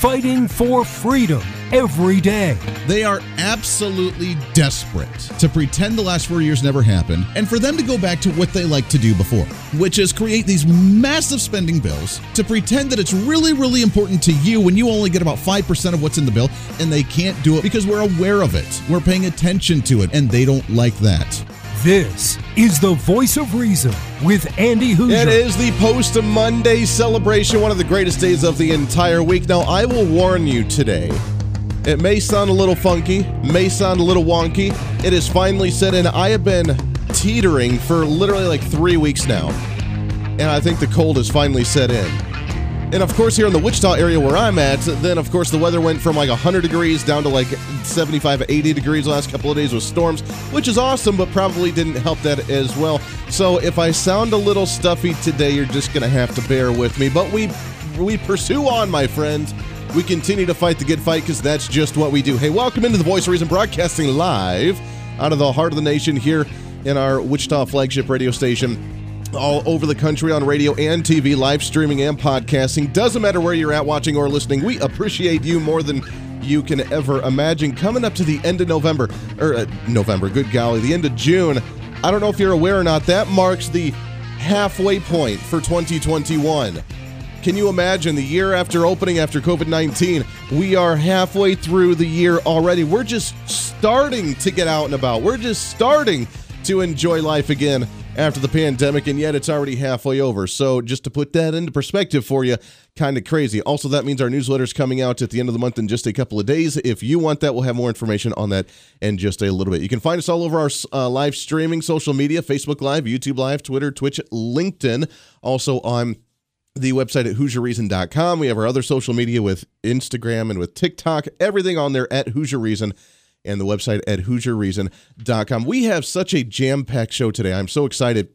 Fighting for freedom every day. They are absolutely desperate to pretend the last four years never happened and for them to go back to what they like to do before, which is create these massive spending bills to pretend that it's really, really important to you when you only get about 5% of what's in the bill and they can't do it because we're aware of it. We're paying attention to it and they don't like that. This is the voice of reason with Andy Hooser. It is the post Monday celebration, one of the greatest days of the entire week. Now, I will warn you today. It may sound a little funky, may sound a little wonky. It is finally set in. I have been teetering for literally like three weeks now, and I think the cold has finally set in. And of course, here in the Wichita area where I'm at, then of course the weather went from like 100 degrees down to like 75, 80 degrees last couple of days with storms, which is awesome, but probably didn't help that as well. So if I sound a little stuffy today, you're just gonna have to bear with me. But we we pursue on, my friends. We continue to fight the good fight because that's just what we do. Hey, welcome into the Voice of Reason, broadcasting live out of the heart of the nation here in our Wichita flagship radio station all over the country on radio and TV, live streaming and podcasting. Doesn't matter where you're at watching or listening. We appreciate you more than you can ever imagine. Coming up to the end of November, or uh, November, good golly, the end of June. I don't know if you're aware or not, that marks the halfway point for 2021. Can you imagine the year after opening after COVID 19? We are halfway through the year already. We're just starting to get out and about. We're just starting to enjoy life again after the pandemic, and yet it's already halfway over. So, just to put that into perspective for you, kind of crazy. Also, that means our newsletter's coming out at the end of the month in just a couple of days. If you want that, we'll have more information on that in just a little bit. You can find us all over our uh, live streaming social media Facebook Live, YouTube Live, Twitter, Twitch, LinkedIn. Also on the website at HooserReason.com. We have our other social media with Instagram and with TikTok. Everything on there at Hooser Reason and the website at HooserReason.com. We have such a jam packed show today. I'm so excited.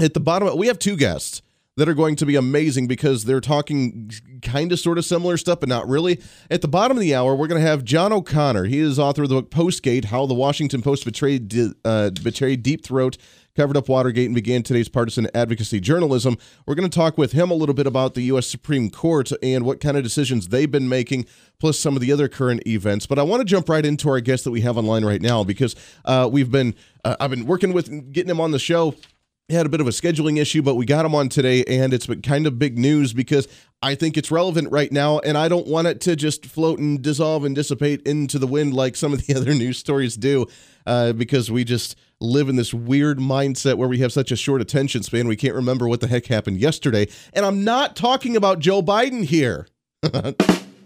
At the bottom, we have two guests that are going to be amazing because they're talking kind of sort of similar stuff, but not really. At the bottom of the hour, we're going to have John O'Connor. He is author of the book Postgate How the Washington Post Betrayed, uh, betrayed Deep Throat covered up Watergate and began today's partisan advocacy journalism. We're going to talk with him a little bit about the U.S. Supreme Court and what kind of decisions they've been making, plus some of the other current events. But I want to jump right into our guest that we have online right now because uh, we've been uh, I've been working with getting him on the show. Had a bit of a scheduling issue, but we got him on today, and it's been kind of big news because I think it's relevant right now, and I don't want it to just float and dissolve and dissipate into the wind like some of the other news stories do, uh, because we just live in this weird mindset where we have such a short attention span we can't remember what the heck happened yesterday. And I'm not talking about Joe Biden here.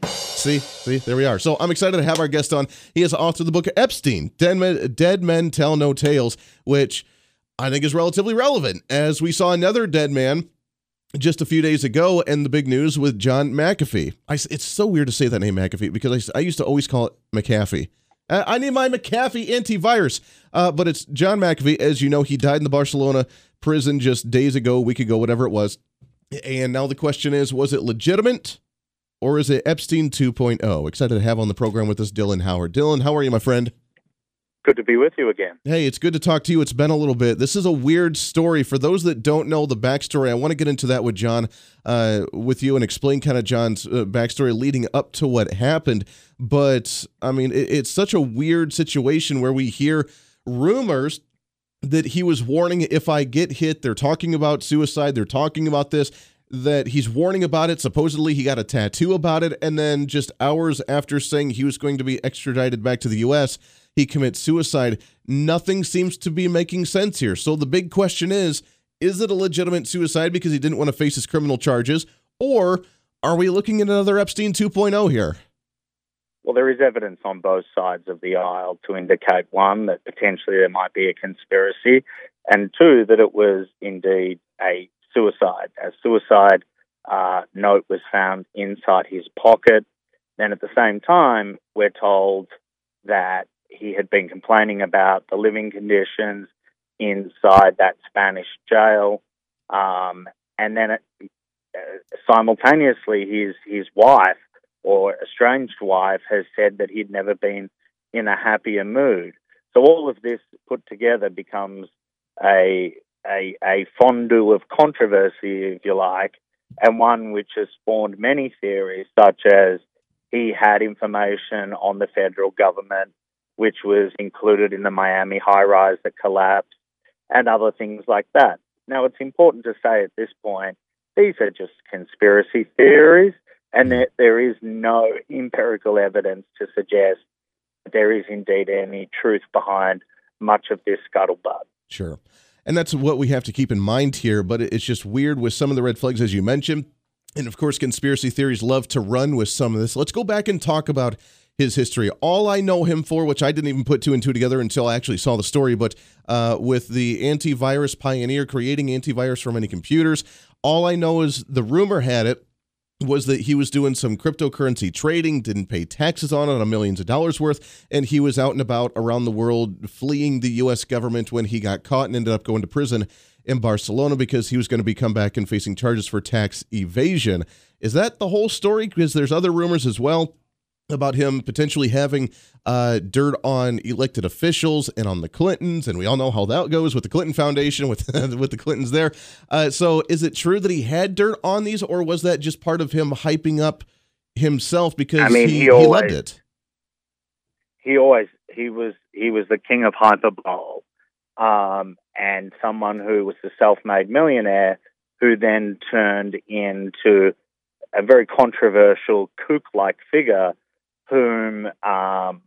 see, see, there we are. So I'm excited to have our guest on. He has authored the book Epstein, Dead Men, Dead Men Tell No Tales, which I think is relatively relevant as we saw another dead man just a few days ago and the big news with John McAfee. I, it's so weird to say that name McAfee because I, I used to always call it McAfee. I need my McAfee antivirus. Uh, but it's John McAfee. As you know, he died in the Barcelona prison just days ago, a week ago, whatever it was. And now the question is was it legitimate or is it Epstein 2.0? Excited to have on the program with us Dylan Howard. Dylan, how are you, my friend? Good to be with you again. Hey, it's good to talk to you. It's been a little bit. This is a weird story. For those that don't know the backstory, I want to get into that with John, uh, with you, and explain kind of John's uh, backstory leading up to what happened. But I mean, it, it's such a weird situation where we hear rumors that he was warning if I get hit, they're talking about suicide, they're talking about this, that he's warning about it. Supposedly, he got a tattoo about it. And then just hours after saying he was going to be extradited back to the U.S., he commits suicide. Nothing seems to be making sense here. So the big question is is it a legitimate suicide because he didn't want to face his criminal charges? Or are we looking at another Epstein 2.0 here? Well, there is evidence on both sides of the aisle to indicate one, that potentially there might be a conspiracy, and two, that it was indeed a suicide. A suicide uh, note was found inside his pocket. Then at the same time, we're told that he had been complaining about the living conditions inside that Spanish jail. Um, and then it, uh, simultaneously, his, his wife or estranged wife has said that he'd never been in a happier mood. So all of this put together becomes a a, a fondue of controversy, if you like, and one which has spawned many theories, such as he had information on the federal government, which was included in the Miami high rise that collapsed, and other things like that. Now, it's important to say at this point, these are just conspiracy theories, and that there is no empirical evidence to suggest that there is indeed any truth behind much of this scuttlebutt. Sure. And that's what we have to keep in mind here. But it's just weird with some of the red flags, as you mentioned. And of course, conspiracy theories love to run with some of this. Let's go back and talk about his history. All I know him for, which I didn't even put two and two together until I actually saw the story, but uh, with the antivirus pioneer creating antivirus for many computers, all I know is the rumor had it was that he was doing some cryptocurrency trading, didn't pay taxes on it on millions of dollars worth, and he was out and about around the world fleeing the U.S. government when he got caught and ended up going to prison in Barcelona because he was going to be come back and facing charges for tax evasion. Is that the whole story? Because there's other rumors as well about him potentially having uh, dirt on elected officials and on the Clintons, and we all know how that goes with the Clinton Foundation with with the Clintons there. Uh, so, is it true that he had dirt on these, or was that just part of him hyping up himself because I mean, he, he, always, he loved it? He always he was he was the king of hyperbole, um, and someone who was a self-made millionaire who then turned into a very controversial kook-like figure whom um,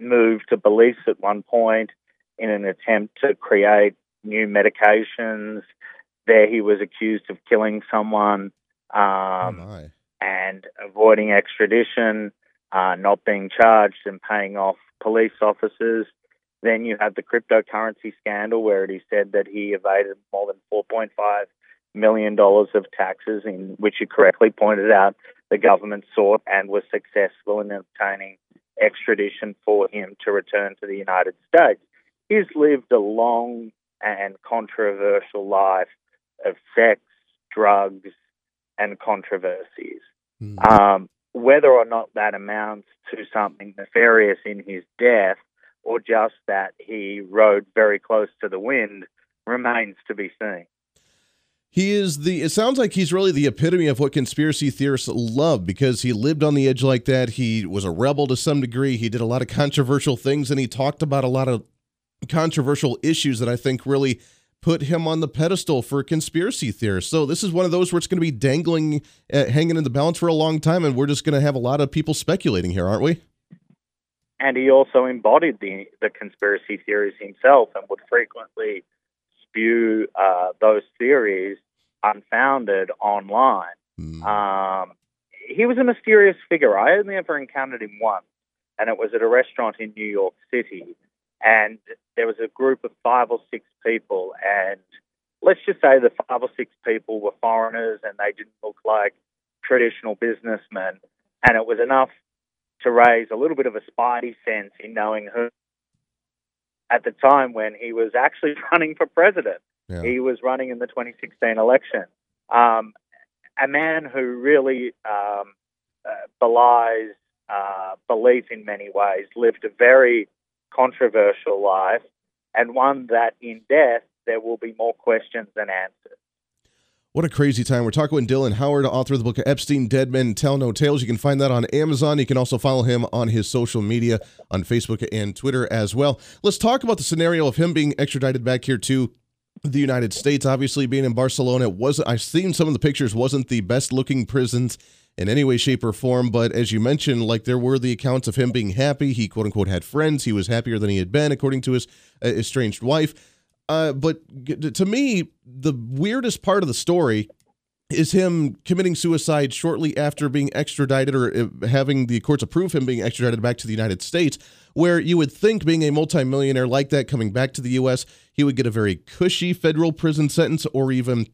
moved to Belize at one point in an attempt to create new medications. There, he was accused of killing someone um, oh and avoiding extradition, uh, not being charged, and paying off police officers. Then you had the cryptocurrency scandal, where it is said that he evaded more than 4.5 million dollars of taxes, in which you correctly pointed out the government sought and was successful in obtaining extradition for him to return to the United States. He's lived a long and controversial life of sex, drugs, and controversies. Mm. Um, whether or not that amounts to something nefarious in his death or just that he rode very close to the wind remains to be seen. He is the, it sounds like he's really the epitome of what conspiracy theorists love because he lived on the edge like that. He was a rebel to some degree. He did a lot of controversial things and he talked about a lot of controversial issues that I think really put him on the pedestal for conspiracy theorists. So this is one of those where it's going to be dangling, uh, hanging in the balance for a long time, and we're just going to have a lot of people speculating here, aren't we? And he also embodied the the conspiracy theories himself, and would frequently spew uh, those theories unfounded online. Mm. Um, he was a mysterious figure. I only ever encountered him once, and it was at a restaurant in New York City. And there was a group of five or six people, and let's just say the five or six people were foreigners and they didn't look like traditional businessmen. And it was enough to raise a little bit of a spidey sense in knowing who at the time when he was actually running for president. Yeah. He was running in the 2016 election. Um, a man who really um, uh, belies uh, belief in many ways, lived a very controversial life, and one that in death there will be more questions than answers. What a crazy time. We're talking with Dylan Howard, author of the book Epstein, Dead Men Tell No Tales. You can find that on Amazon. You can also follow him on his social media on Facebook and Twitter as well. Let's talk about the scenario of him being extradited back here to the United States. Obviously, being in Barcelona, it wasn't, I've seen some of the pictures, wasn't the best looking prisons in any way, shape, or form. But as you mentioned, like there were the accounts of him being happy. He quote unquote had friends. He was happier than he had been, according to his uh, estranged wife. Uh, but to me, the weirdest part of the story is him committing suicide shortly after being extradited or uh, having the courts approve him being extradited back to the United States, where you would think being a multimillionaire like that coming back to the U.S., he would get a very cushy federal prison sentence or even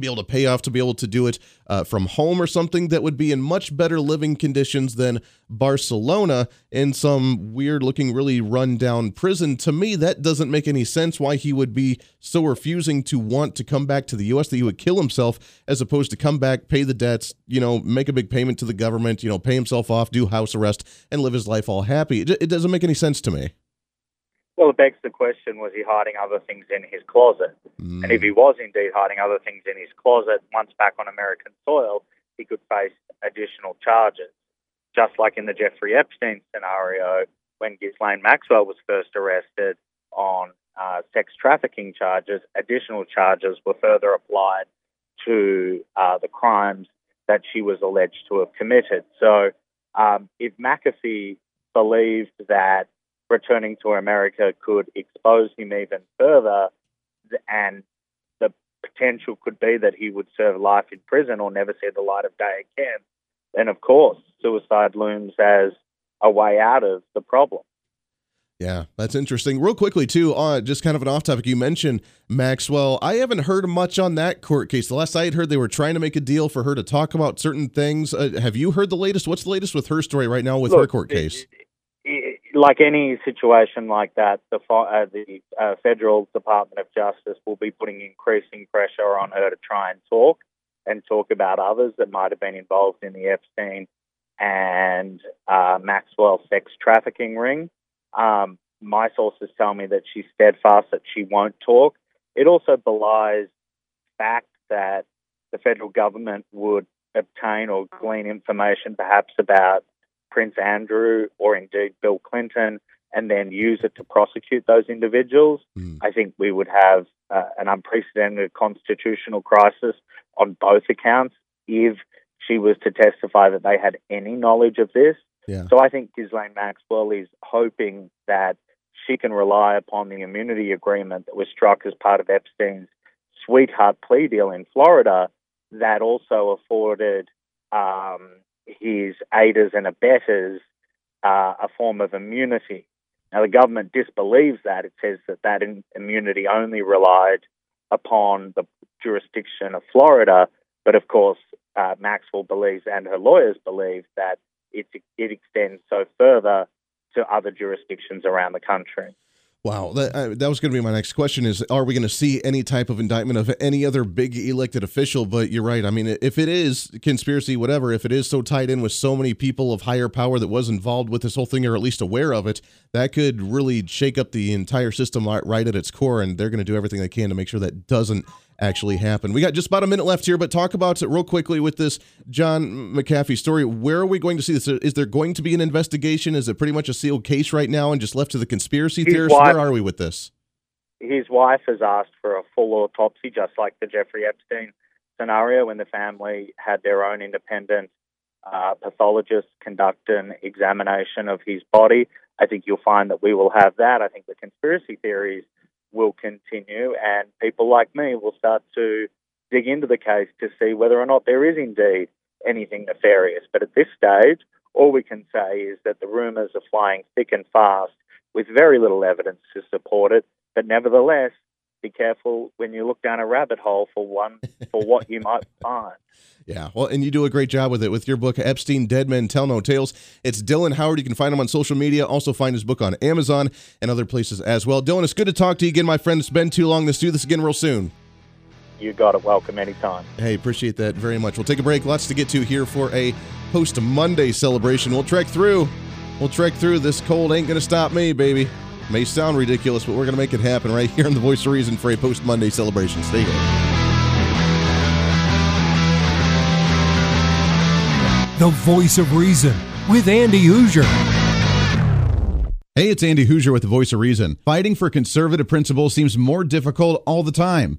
be able to pay off to be able to do it uh, from home or something that would be in much better living conditions than Barcelona in some weird looking, really run down prison. To me, that doesn't make any sense why he would be so refusing to want to come back to the U.S. that he would kill himself as opposed to come back, pay the debts, you know, make a big payment to the government, you know, pay himself off, do house arrest, and live his life all happy. It, it doesn't make any sense to me. Well, it begs the question was he hiding other things in his closet? Mm. And if he was indeed hiding other things in his closet, once back on American soil, he could face additional charges. Just like in the Jeffrey Epstein scenario, when Ghislaine Maxwell was first arrested on uh, sex trafficking charges, additional charges were further applied to uh, the crimes that she was alleged to have committed. So um, if McAfee believed that returning to America could expose him even further, and the potential could be that he would serve life in prison or never see the light of day again, then of course suicide looms as a way out of the problem. Yeah, that's interesting. Real quickly, too, uh, just kind of an off topic, you mentioned Maxwell. I haven't heard much on that court case. The last I had heard, they were trying to make a deal for her to talk about certain things. Uh, have you heard the latest? What's the latest with her story right now with Look, her court case? Like any situation like that, the, uh, the uh, federal Department of Justice will be putting increasing pressure on her to try and talk and talk about others that might have been involved in the Epstein and uh, Maxwell sex trafficking ring. Um, my sources tell me that she's steadfast that she won't talk. It also belies fact that the federal government would obtain or glean information perhaps about Prince Andrew or indeed Bill Clinton and then use it to prosecute those individuals, mm. I think we would have uh, an unprecedented constitutional crisis on both accounts if she was to testify that they had any knowledge of this. Yeah. So I think Ghislaine Maxwell is hoping that she can rely upon the immunity agreement that was struck as part of Epstein's sweetheart plea deal in Florida that also afforded um, his aiders and abettors uh, a form of immunity. Now, the government disbelieves that. It says that that immunity only relied upon the jurisdiction of Florida, but of course, uh, Maxwell believes and her lawyers believe that it, it extends so further to other jurisdictions around the country. Wow, that, that was going to be my next question: is Are we going to see any type of indictment of any other big elected official? But you're right. I mean, if it is conspiracy, whatever, if it is so tied in with so many people of higher power that was involved with this whole thing, or at least aware of it, that could really shake up the entire system right at its core. And they're going to do everything they can to make sure that doesn't actually happen. We got just about a minute left here, but talk about it real quickly with this John McAfee story. Where are we going to see this? Is there going to be an investigation? Is it pretty much a sealed case right now and just left to the conspiracy his theorists? Wife, Where are we with this? His wife has asked for a full autopsy, just like the Jeffrey Epstein scenario, when the family had their own independent uh, pathologist conduct an examination of his body. I think you'll find that we will have that. I think the conspiracy theories will continue, and people like me will start to dig into the case to see whether or not there is indeed anything nefarious. But at this stage, all we can say is that the rumours are flying thick and fast with very little evidence to support it. But nevertheless, be careful when you look down a rabbit hole for one for what you might find. Yeah, well, and you do a great job with it with your book, Epstein Dead Men Tell No Tales. It's Dylan Howard. You can find him on social media. Also, find his book on Amazon and other places as well. Dylan, it's good to talk to you again, my friend. It's been too long. Let's do this again real soon. You got it. Welcome anytime. Hey, appreciate that very much. We'll take a break. Lots to get to here for a post Monday celebration. We'll trek through. We'll trek through. This cold ain't going to stop me, baby. May sound ridiculous, but we're going to make it happen right here on The Voice of Reason for a post Monday celebration. Stay here. The Voice of Reason with Andy Hooser. Hey, it's Andy Hooser with the Voice of Reason. Fighting for conservative principles seems more difficult all the time.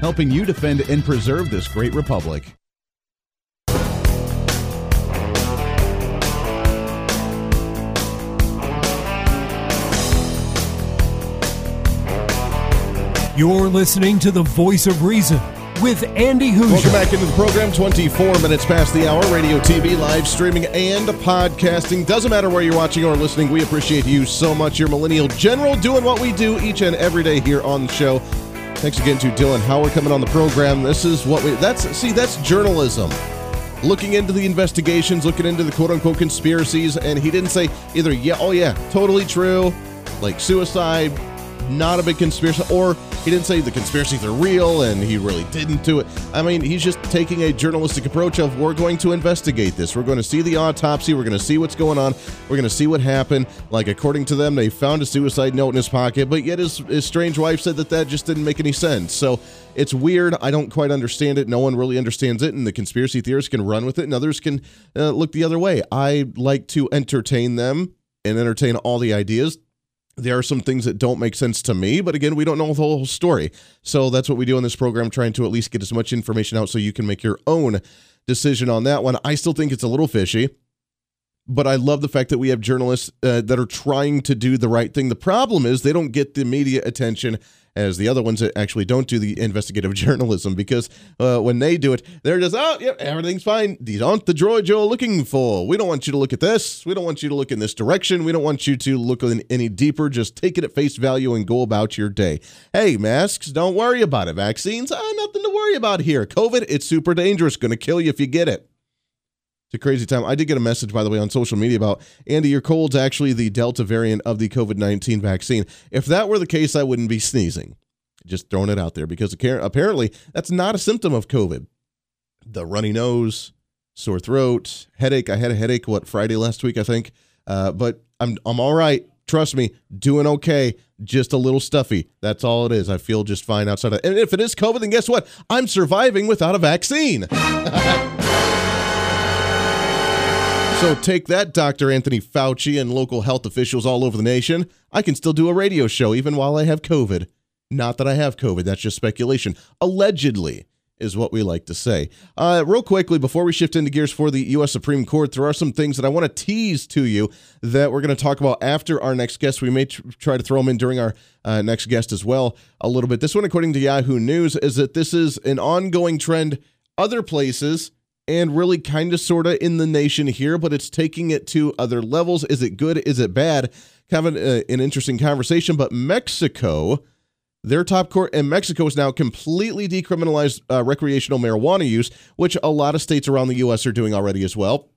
helping you defend and preserve this great republic. You're listening to the voice of reason with Andy Hooser. Welcome back into the program. 24 minutes past the hour. Radio, TV, live streaming, and podcasting. Doesn't matter where you're watching or listening. We appreciate you so much. Your Millennial General doing what we do each and every day here on the show. Thanks again to Dylan Howard coming on the program. This is what we that's see that's journalism. Looking into the investigations, looking into the quote unquote conspiracies, and he didn't say either yeah, oh yeah, totally true, like suicide, not a big conspiracy, or he didn't say the conspiracies are real and he really didn't do it. I mean, he's just taking a journalistic approach of we're going to investigate this. We're going to see the autopsy. We're going to see what's going on. We're going to see what happened. Like, according to them, they found a suicide note in his pocket, but yet his, his strange wife said that that just didn't make any sense. So it's weird. I don't quite understand it. No one really understands it, and the conspiracy theorists can run with it, and others can uh, look the other way. I like to entertain them and entertain all the ideas there are some things that don't make sense to me, but again, we don't know the whole story. So that's what we do in this program, trying to at least get as much information out so you can make your own decision on that one. I still think it's a little fishy, but I love the fact that we have journalists uh, that are trying to do the right thing. The problem is they don't get the media attention as the other ones that actually don't do the investigative journalism because uh, when they do it, they're just, oh, yep, everything's fine. These aren't the droids you're looking for. We don't want you to look at this. We don't want you to look in this direction. We don't want you to look in any deeper. Just take it at face value and go about your day. Hey, masks, don't worry about it. Vaccines, ah, nothing to worry about here. COVID, it's super dangerous. Going to kill you if you get it. It's a crazy time. I did get a message, by the way, on social media about Andy, your cold's actually the Delta variant of the COVID 19 vaccine. If that were the case, I wouldn't be sneezing. Just throwing it out there because apparently that's not a symptom of COVID. The runny nose, sore throat, headache. I had a headache, what, Friday last week, I think. Uh, but I'm, I'm all right. Trust me, doing okay. Just a little stuffy. That's all it is. I feel just fine outside of And if it is COVID, then guess what? I'm surviving without a vaccine. So take that, Dr. Anthony Fauci and local health officials all over the nation. I can still do a radio show even while I have COVID. Not that I have COVID, that's just speculation. Allegedly is what we like to say. Uh, real quickly, before we shift into gears for the U.S. Supreme Court, there are some things that I want to tease to you that we're going to talk about after our next guest. We may tr- try to throw them in during our uh, next guest as well a little bit. This one, according to Yahoo News, is that this is an ongoing trend other places and really kind of sort of in the nation here, but it's taking it to other levels. Is it good? Is it bad? Kind of an, uh, an interesting conversation. But Mexico, their top court in Mexico has now completely decriminalized uh, recreational marijuana use, which a lot of states around the U.S. are doing already as well.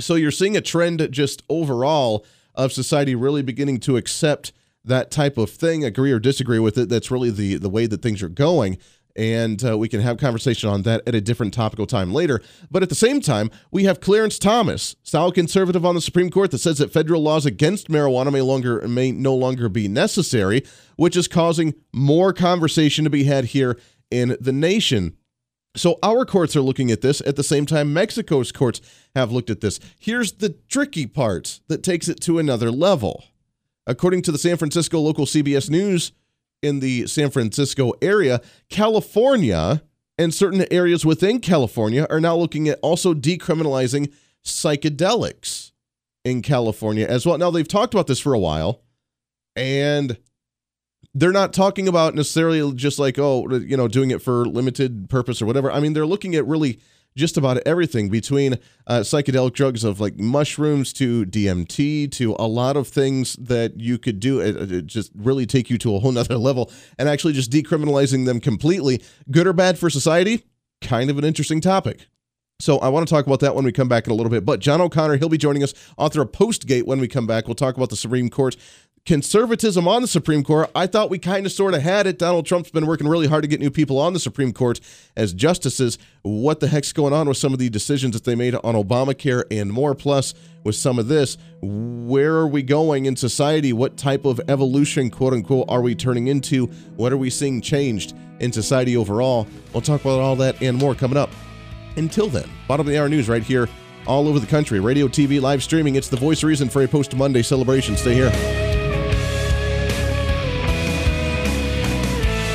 So you're seeing a trend just overall of society really beginning to accept that type of thing, agree or disagree with it. That's really the the way that things are going and uh, we can have conversation on that at a different topical time later. But at the same time, we have Clarence Thomas, style conservative on the Supreme Court, that says that federal laws against marijuana may longer may no longer be necessary, which is causing more conversation to be had here in the nation. So our courts are looking at this at the same time Mexico's courts have looked at this. Here's the tricky part that takes it to another level. According to the San Francisco local CBS News, in the San Francisco area, California and certain areas within California are now looking at also decriminalizing psychedelics in California as well. Now, they've talked about this for a while, and they're not talking about necessarily just like oh you know doing it for limited purpose or whatever i mean they're looking at really just about everything between uh, psychedelic drugs of like mushrooms to DMT to a lot of things that you could do. It, it just really take you to a whole nother level and actually just decriminalizing them completely. Good or bad for society? Kind of an interesting topic. So I want to talk about that when we come back in a little bit. But John O'Connor, he'll be joining us, author of Postgate, when we come back. We'll talk about the Supreme Court conservatism on the Supreme Court. I thought we kind of sort of had it. Donald Trump's been working really hard to get new people on the Supreme Court as justices. What the heck's going on with some of the decisions that they made on Obamacare and more? Plus, with some of this, where are we going in society? What type of evolution, quote unquote, are we turning into? What are we seeing changed in society overall? We'll talk about all that and more coming up. Until then, bottom of the hour news right here all over the country. Radio, TV, live streaming. It's the voice reason for a post Monday celebration. Stay here.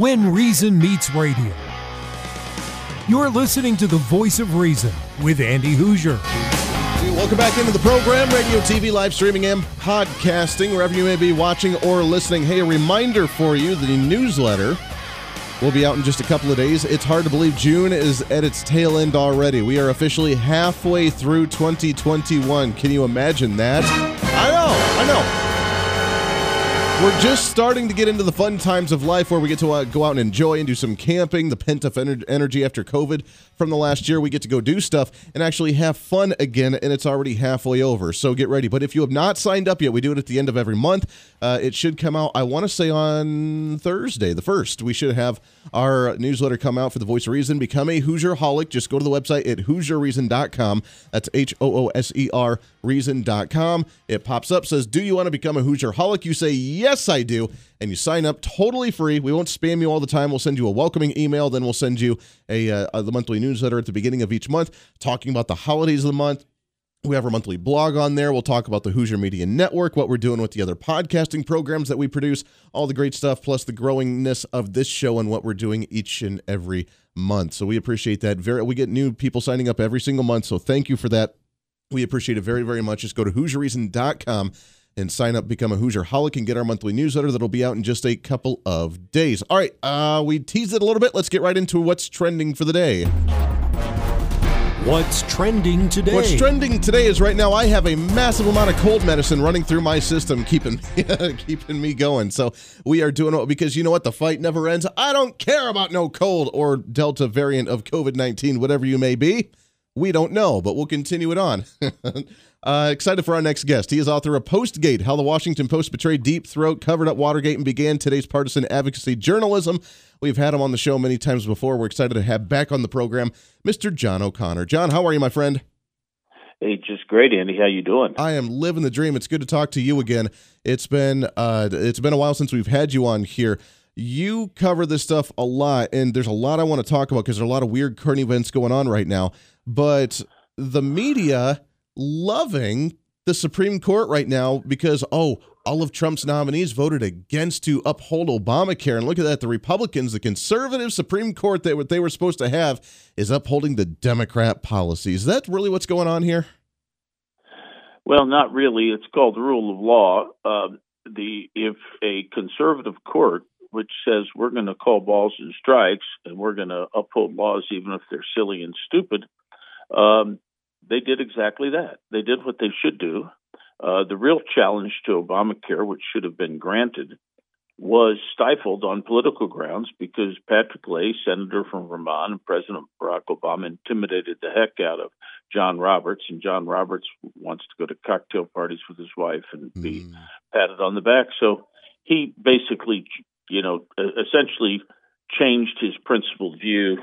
When Reason Meets Radio. You're listening to the voice of reason with Andy Hooser. Welcome back into the program, radio, TV, live streaming, and podcasting, wherever you may be watching or listening. Hey, a reminder for you the newsletter will be out in just a couple of days. It's hard to believe June is at its tail end already. We are officially halfway through 2021. Can you imagine that? I know, I know. We're just starting to get into the fun times of life where we get to uh, go out and enjoy and do some camping, the pent up ener- energy after COVID from the last year. We get to go do stuff and actually have fun again, and it's already halfway over. So get ready. But if you have not signed up yet, we do it at the end of every month. Uh, it should come out, I want to say on Thursday, the 1st. We should have our newsletter come out for the Voice of Reason. Become a Hooser Holic. Just go to the website at HooserReason.com. That's H O O S E R reason.com. It pops up, says, Do you want to become a Hooser Holic? You say, Yes, I do. And you sign up totally free. We won't spam you all the time. We'll send you a welcoming email. Then we'll send you a, uh, the monthly newsletter at the beginning of each month talking about the holidays of the month we have our monthly blog on there. We'll talk about the Hooser Media Network, what we're doing with the other podcasting programs that we produce, all the great stuff, plus the growingness of this show and what we're doing each and every month. So we appreciate that. Very, we get new people signing up every single month. So thank you for that. We appreciate it very, very much. Just go to HooserReason.com and sign up, become a Hooser Holic, and get our monthly newsletter that'll be out in just a couple of days. All right, uh, we teased it a little bit. Let's get right into what's trending for the day. What's trending today? What's trending today is right now I have a massive amount of cold medicine running through my system, keeping keeping me going. So we are doing it because you know what? The fight never ends. I don't care about no cold or Delta variant of COVID nineteen, whatever you may be. We don't know, but we'll continue it on. Uh, excited for our next guest. He is author of Postgate How the Washington Post Betrayed Deep Throat, Covered Up Watergate, and Began Today's Partisan Advocacy Journalism. We've had him on the show many times before. We're excited to have back on the program Mr. John O'Connor. John, how are you, my friend? Hey, just great, Andy. How you doing? I am living the dream. It's good to talk to you again. It's been uh, it's been a while since we've had you on here. You cover this stuff a lot, and there's a lot I want to talk about because there's a lot of weird current events going on right now. But the media loving the Supreme Court right now because, oh, all of Trump's nominees voted against to uphold Obamacare. And look at that. The Republicans, the conservative Supreme Court that what they were supposed to have is upholding the Democrat policies. Is that really what's going on here? Well, not really. It's called the rule of law. Uh, the if a conservative court which says we're going to call balls and strikes and we're going to uphold laws even if they're silly and stupid, um, they did exactly that. They did what they should do. Uh, the real challenge to Obamacare, which should have been granted, was stifled on political grounds because Patrick Leahy, senator from Vermont, and President Barack Obama intimidated the heck out of John Roberts, and John Roberts wants to go to cocktail parties with his wife and be mm. patted on the back. So he basically, you know, essentially changed his principled view.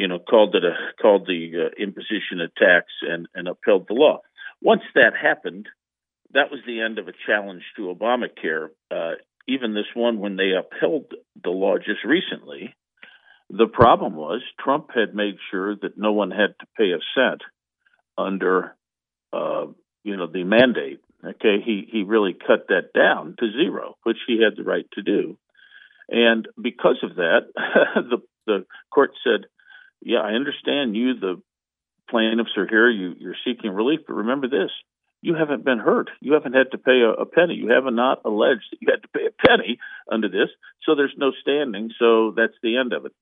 You know, called it a called the uh, imposition of tax and and upheld the law. Once that happened, that was the end of a challenge to Obamacare. Uh, even this one, when they upheld the law just recently, the problem was Trump had made sure that no one had to pay a cent under, uh, you know, the mandate. Okay, he he really cut that down to zero, which he had the right to do, and because of that, the the court said, "Yeah, I understand you, the plaintiffs are here. You you're seeking relief, but remember this: you haven't been hurt. You haven't had to pay a, a, penny. You have not alleged that you had to pay a penny under this. So there's no standing. So that's the end of it.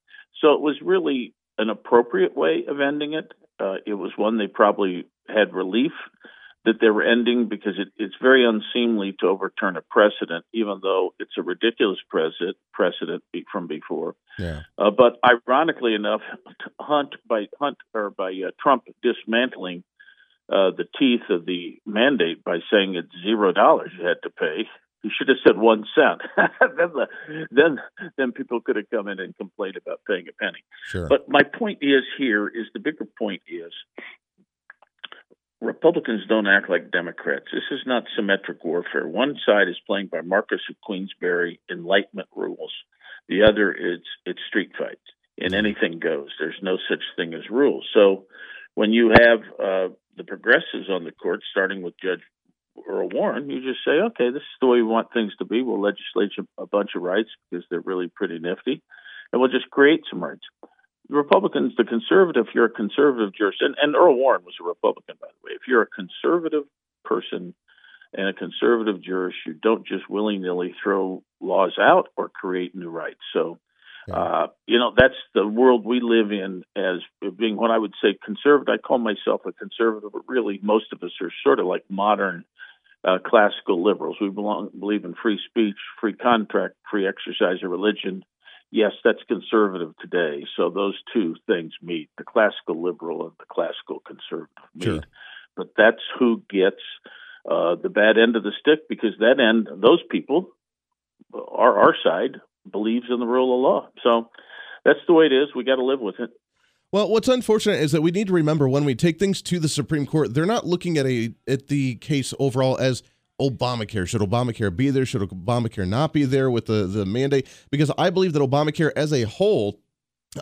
So it was really an appropriate way of ending it. Uh, it was one they probably had relief that they were ending because it, it's very unseemly to overturn a precedent, even though it's a ridiculous precedent precedent from before. Yeah. Uh, but ironically enough, Hunt by Hunt or by uh, Trump dismantling uh, the teeth of the mandate by saying it's zero dollars you had to pay. He should have said one cent. then, the, then, then people could have come in and complained about paying a penny. Sure. But my point is here is the bigger point is Republicans don't act like Democrats. This is not symmetric warfare. One side is playing by Marquess of Queensberry Enlightenment rules. The other is it's street fights, and anything goes. There's no such thing as rules. So when you have uh, the progressives on the court, starting with Judge Earl Warren, you just say, okay, this is the way we want things to be. We'll legislate a bunch of rights because they're really pretty nifty, and we'll just create some rights. The Republicans, the conservative, if you're a conservative jurist, and, Earl Warren was a Republican, by the way. If you're a conservative person and a conservative jurist, you don't just willy nilly throw laws out or create new rights. So uh, you know, that's the world we live in as being what I would say conservative. I call myself a conservative, but really most of us are sort of like modern uh, classical liberals. We belong, believe in free speech, free contract, free exercise of religion. Yes, that's conservative today. So those two things meet the classical liberal and the classical conservative meet. Sure. But that's who gets uh, the bad end of the stick because that end, those people are our side believes in the rule of law. So that's the way it is. We got to live with it. Well, what's unfortunate is that we need to remember when we take things to the Supreme Court, they're not looking at a at the case overall as Obamacare. Should Obamacare be there? Should Obamacare not be there with the, the mandate? Because I believe that Obamacare as a whole,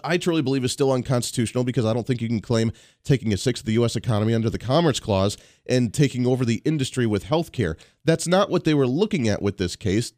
I truly believe is still unconstitutional because I don't think you can claim taking a sixth of the U.S. economy under the Commerce Clause and taking over the industry with health care. That's not what they were looking at with this case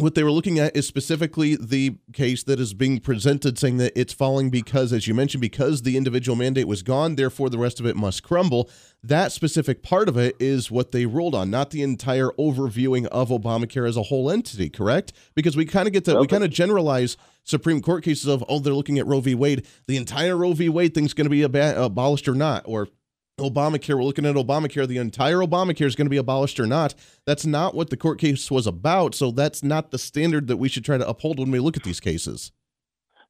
what they were looking at is specifically the case that is being presented saying that it's falling because as you mentioned because the individual mandate was gone therefore the rest of it must crumble. That specific part of it is what they ruled on not the entire overviewing of obamacare as a whole entity correct? Because we kind of get to okay. we kind of generalize supreme court cases of oh they're looking at roe v. Wade. The entire roe v. Wade thing's going to be ab- abolished or not or Obamacare, we're looking at Obamacare, the entire Obamacare is going to be abolished or not. That's not what the court case was about. So that's not the standard that we should try to uphold when we look at these cases.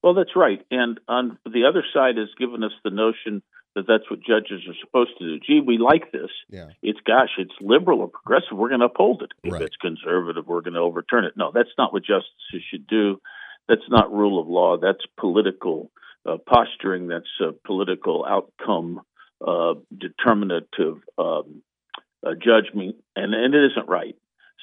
Well, that's right. And on the other side has given us the notion that that's what judges are supposed to do. Gee, we like this. Yeah. It's gosh, it's liberal or progressive. We're going to uphold it. If right. it's conservative, we're going to overturn it. No, that's not what justices should do. That's not rule of law. That's political uh, posturing. That's a political outcome uh, determinative um, uh, judgment, and, and it isn't right.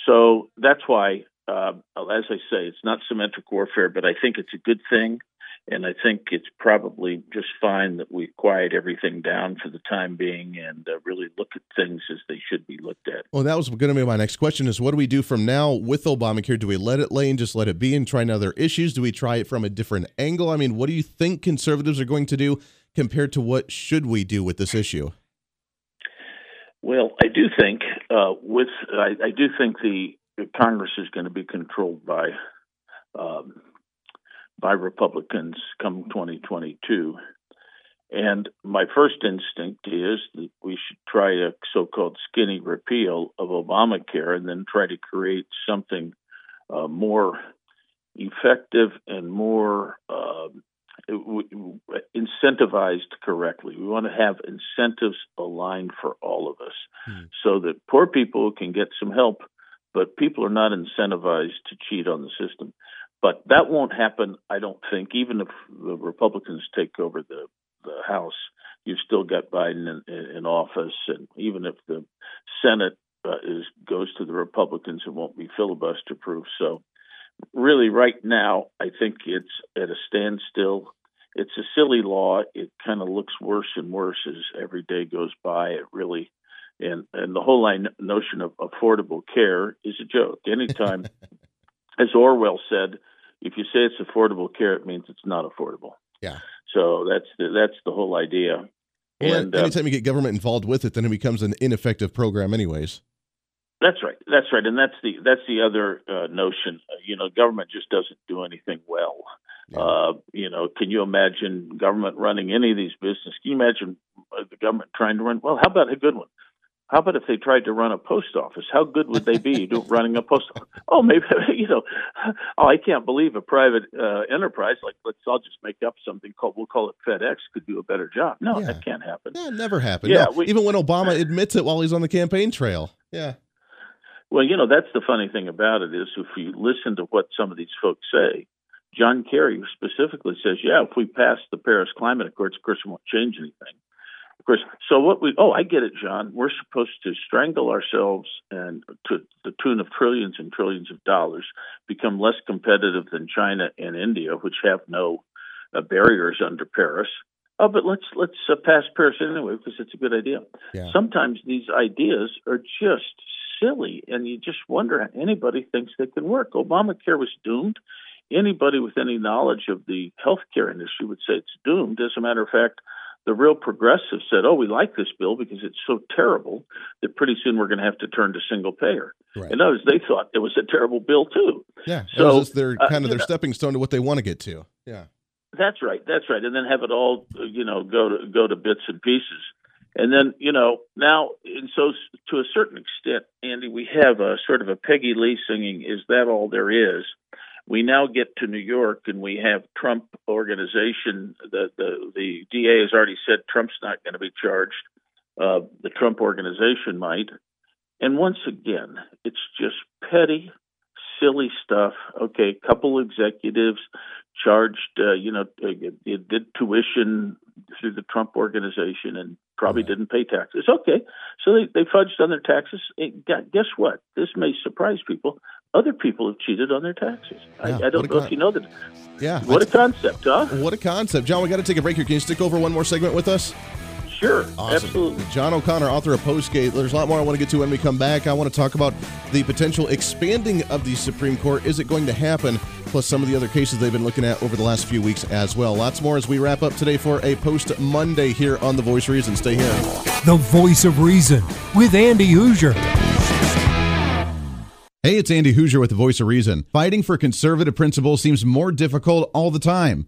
So that's why, uh, as I say, it's not symmetric warfare, but I think it's a good thing. And I think it's probably just fine that we quiet everything down for the time being and uh, really look at things as they should be looked at. Well, that was going to be my next question: is what do we do from now with Obamacare? Do we let it lay and just let it be and try other issues? Do we try it from a different angle? I mean, what do you think conservatives are going to do compared to what should we do with this issue? Well, I do think uh, with I, I, do think the Congress is going to be controlled by um, by Republicans come 2022. And my first instinct is that we should try a so called skinny repeal of Obamacare and then try to create something uh, more effective and more uh, incentivized correctly. We want to have incentives aligned for all of us hmm. so that poor people can get some help, but people are not incentivized to cheat on the system. But that won't happen, I don't think, even if the Republicans take over the, the House. You've still got Biden in, in office, and even if the Senate uh, is goes to the Republicans, it won't be filibuster proof. So, really, right now, I think it's at a standstill. It's a silly law. It kind of looks worse and worse as every day goes by. It really, and and the whole line, notion of affordable care is a joke. Anytime, as Orwell said, if you say it's affordable care, it means it's not affordable. Yeah. So that's the, that's the whole idea. Well, and uh, anytime uh, you get government involved with it, then it becomes an ineffective program, anyways. That's right. That's right, and that's the that's the other uh, notion. Uh, you know, government just doesn't do anything well. Yeah. Uh, you know, can you imagine government running any of these businesses? Can you imagine uh, the government trying to run? Well, how about a good one? How about if they tried to run a post office? How good would they be running a post office? Oh, maybe you know. Oh, I can't believe a private uh, enterprise like let's. I'll just make up something called. We'll call it FedEx. Could do a better job. No, yeah. that can't happen. Yeah, never happened. Yeah, no, we, even when Obama admits it while he's on the campaign trail. Yeah. Well, you know that's the funny thing about it is if you listen to what some of these folks say, John Kerry specifically says, "Yeah, if we pass the Paris Climate Accords, of course, it won't change anything." Of course. So what we oh I get it, John. We're supposed to strangle ourselves and to the tune of trillions and trillions of dollars, become less competitive than China and India, which have no uh, barriers under Paris. Oh, but let's let's uh, pass Paris anyway because it's a good idea. Yeah. Sometimes these ideas are just silly, and you just wonder how anybody thinks they can work. Obamacare was doomed. Anybody with any knowledge of the healthcare industry would say it's doomed. As a matter of fact, the real progressives said, "Oh, we like this bill because it's so terrible that pretty soon we're going to have to turn to single payer." Right. And others they thought it was a terrible bill too. Yeah, so they're uh, kind uh, of their know, stepping stone to what they want to get to. Yeah, that's right, that's right, and then have it all you know go to go to bits and pieces, and then you know now and so to a certain extent, Andy, we have a sort of a Peggy Lee singing, "Is that all there is?" we now get to New York and we have Trump organization. The the, the DA has already said Trump's not going to be charged. Uh, the Trump organization might. And once again, it's just petty, silly stuff. Okay, a couple executives charged, uh, you know, did tuition through the Trump organization and probably right. didn't pay taxes. Okay, so they, they fudged on their taxes. guess what? This may surprise people other people have cheated on their taxes. Yeah, I, I, don't know con- if you know that. Yeah. What a concept, huh? What a concept. John, we got to take a break here. Can you stick over one more segment with us? Sure. Awesome. Absolutely. John O'Connor, author of Postgate. There's a lot more I want to get to when we come back. I want to talk about the potential expanding of the Supreme Court. Is it going to happen? Plus, some of the other cases they've been looking at over the last few weeks as well. Lots more as we wrap up today for a Post Monday here on The Voice of Reason. Stay here. The Voice of Reason with Andy Hooser. Hey, it's Andy Hooser with the Voice of Reason. Fighting for conservative principles seems more difficult all the time.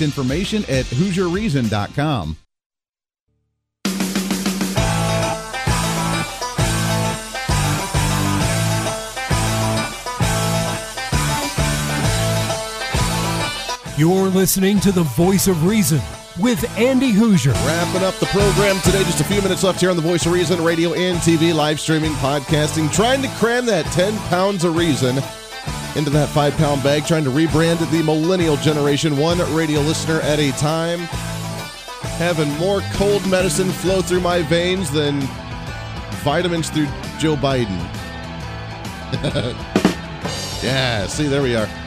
information at HooserReason.com. You're listening to the voice of reason with Andy Hooser. Wrapping up the program today, just a few minutes left here on the Voice of Reason, radio and TV, live streaming, podcasting, trying to cram that 10 pounds of reason into that five pound bag, trying to rebrand the millennial generation, one radio listener at a time. Having more cold medicine flow through my veins than vitamins through Joe Biden. yeah, see, there we are.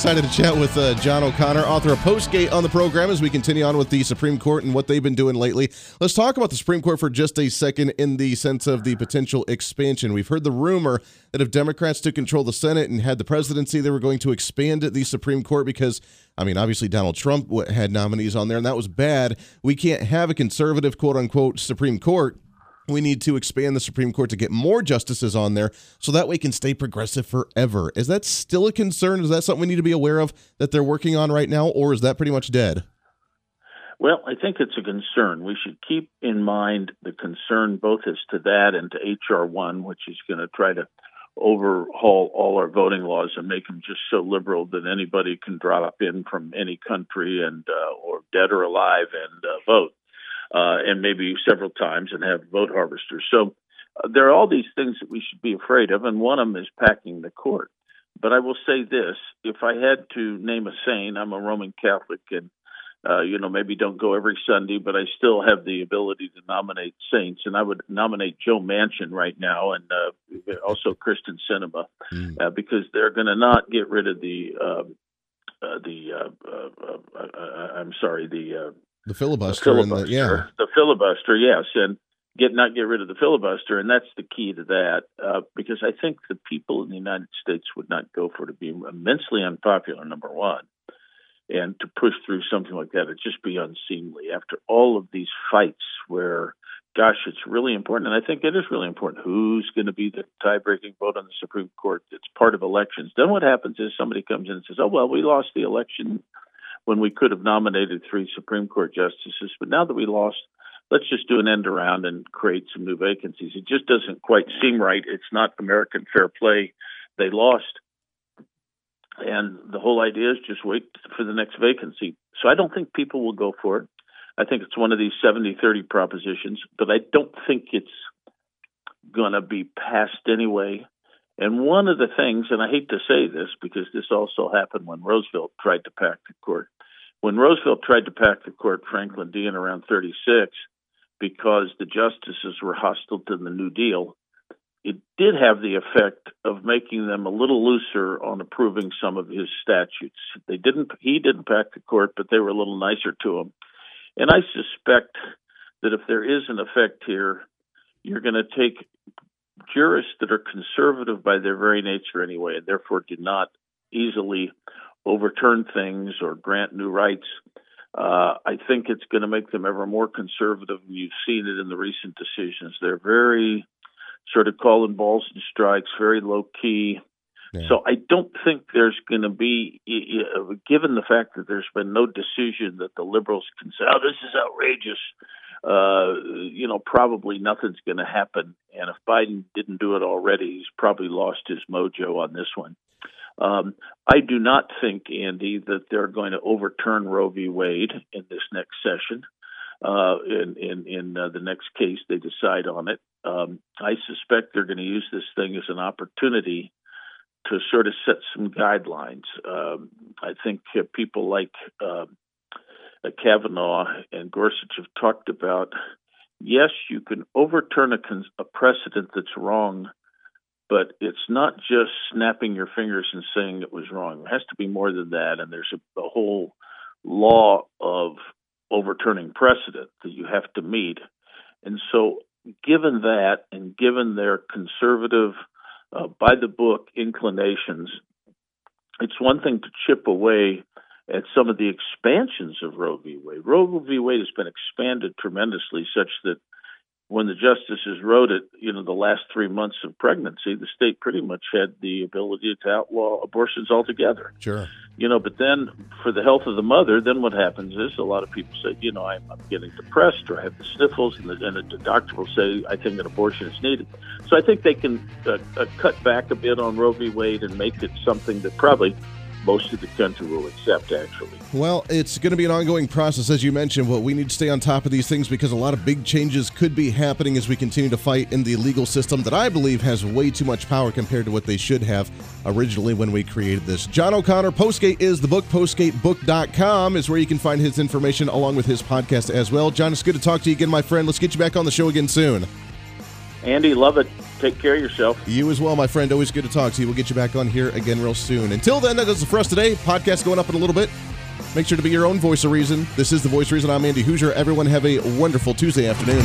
Excited to chat with uh, John O'Connor, author of Postgate, on the program as we continue on with the Supreme Court and what they've been doing lately. Let's talk about the Supreme Court for just a second in the sense of the potential expansion. We've heard the rumor that if Democrats took control of the Senate and had the presidency, they were going to expand the Supreme Court because, I mean, obviously Donald Trump had nominees on there, and that was bad. We can't have a conservative, quote unquote, Supreme Court we need to expand the Supreme Court to get more justices on there so that way can stay progressive forever. Is that still a concern? Is that something we need to be aware of that they're working on right now, or is that pretty much dead? Well, I think it's a concern. We should keep in mind the concern both as to that and to H.R. 1, which is going to try to overhaul all our voting laws and make them just so liberal that anybody can drop in from any country and uh, or dead or alive and uh, vote uh, and maybe several times and have vote harvesters. So uh, there are all these things that we should be afraid of, and one of them is packing the court. But I will say this: if I had to name a saint, I'm a Roman Catholic, and uh, you know maybe don't go every Sunday, but I still have the ability to nominate saints, and I would nominate Joe Manchin right now, and uh, also Kyrsten Sinema, mm. uh, because they're going to not get rid of the. Um, uh, the uh, uh, uh, uh, I'm sorry, the uh, the filibuster, the filibuster the, yeah, the filibuster, yes, and get not get rid of the filibuster, and that's the key to that. Uh, because I think the people in the United States would not go for it to be immensely unpopular. Number one, and to push through something like that, it'd just be unseemly. After all of these fights, where gosh, it's really important, and I think it is really important. Who's going to be the tie-breaking vote on the Supreme Court? It's part of elections. Then what happens is somebody comes in and says, "Oh well, we lost the election." When we could have nominated three Supreme Court justices. But now that we lost, let's just do an end around and create some new vacancies. It just doesn't quite seem right. It's not American fair play. They lost. And the whole idea is just wait for the next vacancy. So I don't think people will go for it. I think it's one of these 70 30 propositions, but I don't think it's going to be passed anyway. And one of the things, and I hate to say this because this also happened when Roosevelt tried to pack the court. When Roosevelt tried to pack the court, Franklin D. in around 36, because the justices were hostile to the New Deal, it did have the effect of making them a little looser on approving some of his statutes. They didn't he didn't pack the court, but they were a little nicer to him. And I suspect that if there is an effect here, you're going to take jurists that are conservative by their very nature anyway, and therefore do not easily overturn things or grant new rights. Uh, I think it's going to make them ever more conservative. You've seen it in the recent decisions. They're very sort of calling balls and strikes, very low key. Yeah. So I don't think there's going to be, given the fact that there's been no decision that the liberals can say, "Oh, this is outrageous," uh, you know, probably nothing's going to happen. And if Biden didn't do it already, he's probably lost his mojo on this one. Um, I do not think, Andy, that they're going to overturn Roe v. Wade in this next session. Uh, in in, in uh, the next case they decide on it, um, I suspect they're going to use this thing as an opportunity to sort of set some guidelines. Um, I think uh, people like uh, Kavanaugh and Gorsuch have talked about. Yes, you can overturn a, con- a precedent that's wrong but it's not just snapping your fingers and saying it was wrong. It has to be more than that, and there's a, a whole law of overturning precedent that you have to meet. And so, given that, and given their conservative, uh, by the book inclinations, it's one thing to chip away at some of the expansions of Roe v. Wade. Roe v. Wade has been expanded tremendously, such that when the justices wrote it, you know, the last three months of pregnancy, the state pretty much had the ability to outlaw abortions altogether. Sure. You know, but then for the health of the mother, then what happens is a lot of people say, you know, I'm, I'm getting depressed or I have the sniffles, and the, and the doctor will say, I think an abortion is needed. So I think they can uh, uh, cut back a bit on Roe v. Wade and make it something that probably most of the country will accept, actually. Well, it's going to be an ongoing process, as you mentioned, but we need to stay on top of these things because a lot of big changes could be happening as we continue to fight in the legal system that I believe has way too much power compared to what they should have originally when we created this. John O'Connor, Postgate is the book. PostgateBook.com is where you can find his information along with his podcast as well. John, it's good to talk to you again, my friend. Let's get you back on the show again soon. Andy, love it. Take care of yourself. You as well, my friend. Always good to talk to you. We'll get you back on here again real soon. Until then, that does it for us today. Podcast going up in a little bit. Make sure to be your own voice of reason. This is the voice of reason. I'm Andy Hooser. Everyone have a wonderful Tuesday afternoon.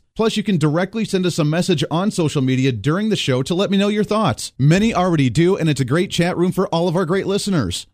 Plus, you can directly send us a message on social media during the show to let me know your thoughts. Many already do, and it's a great chat room for all of our great listeners.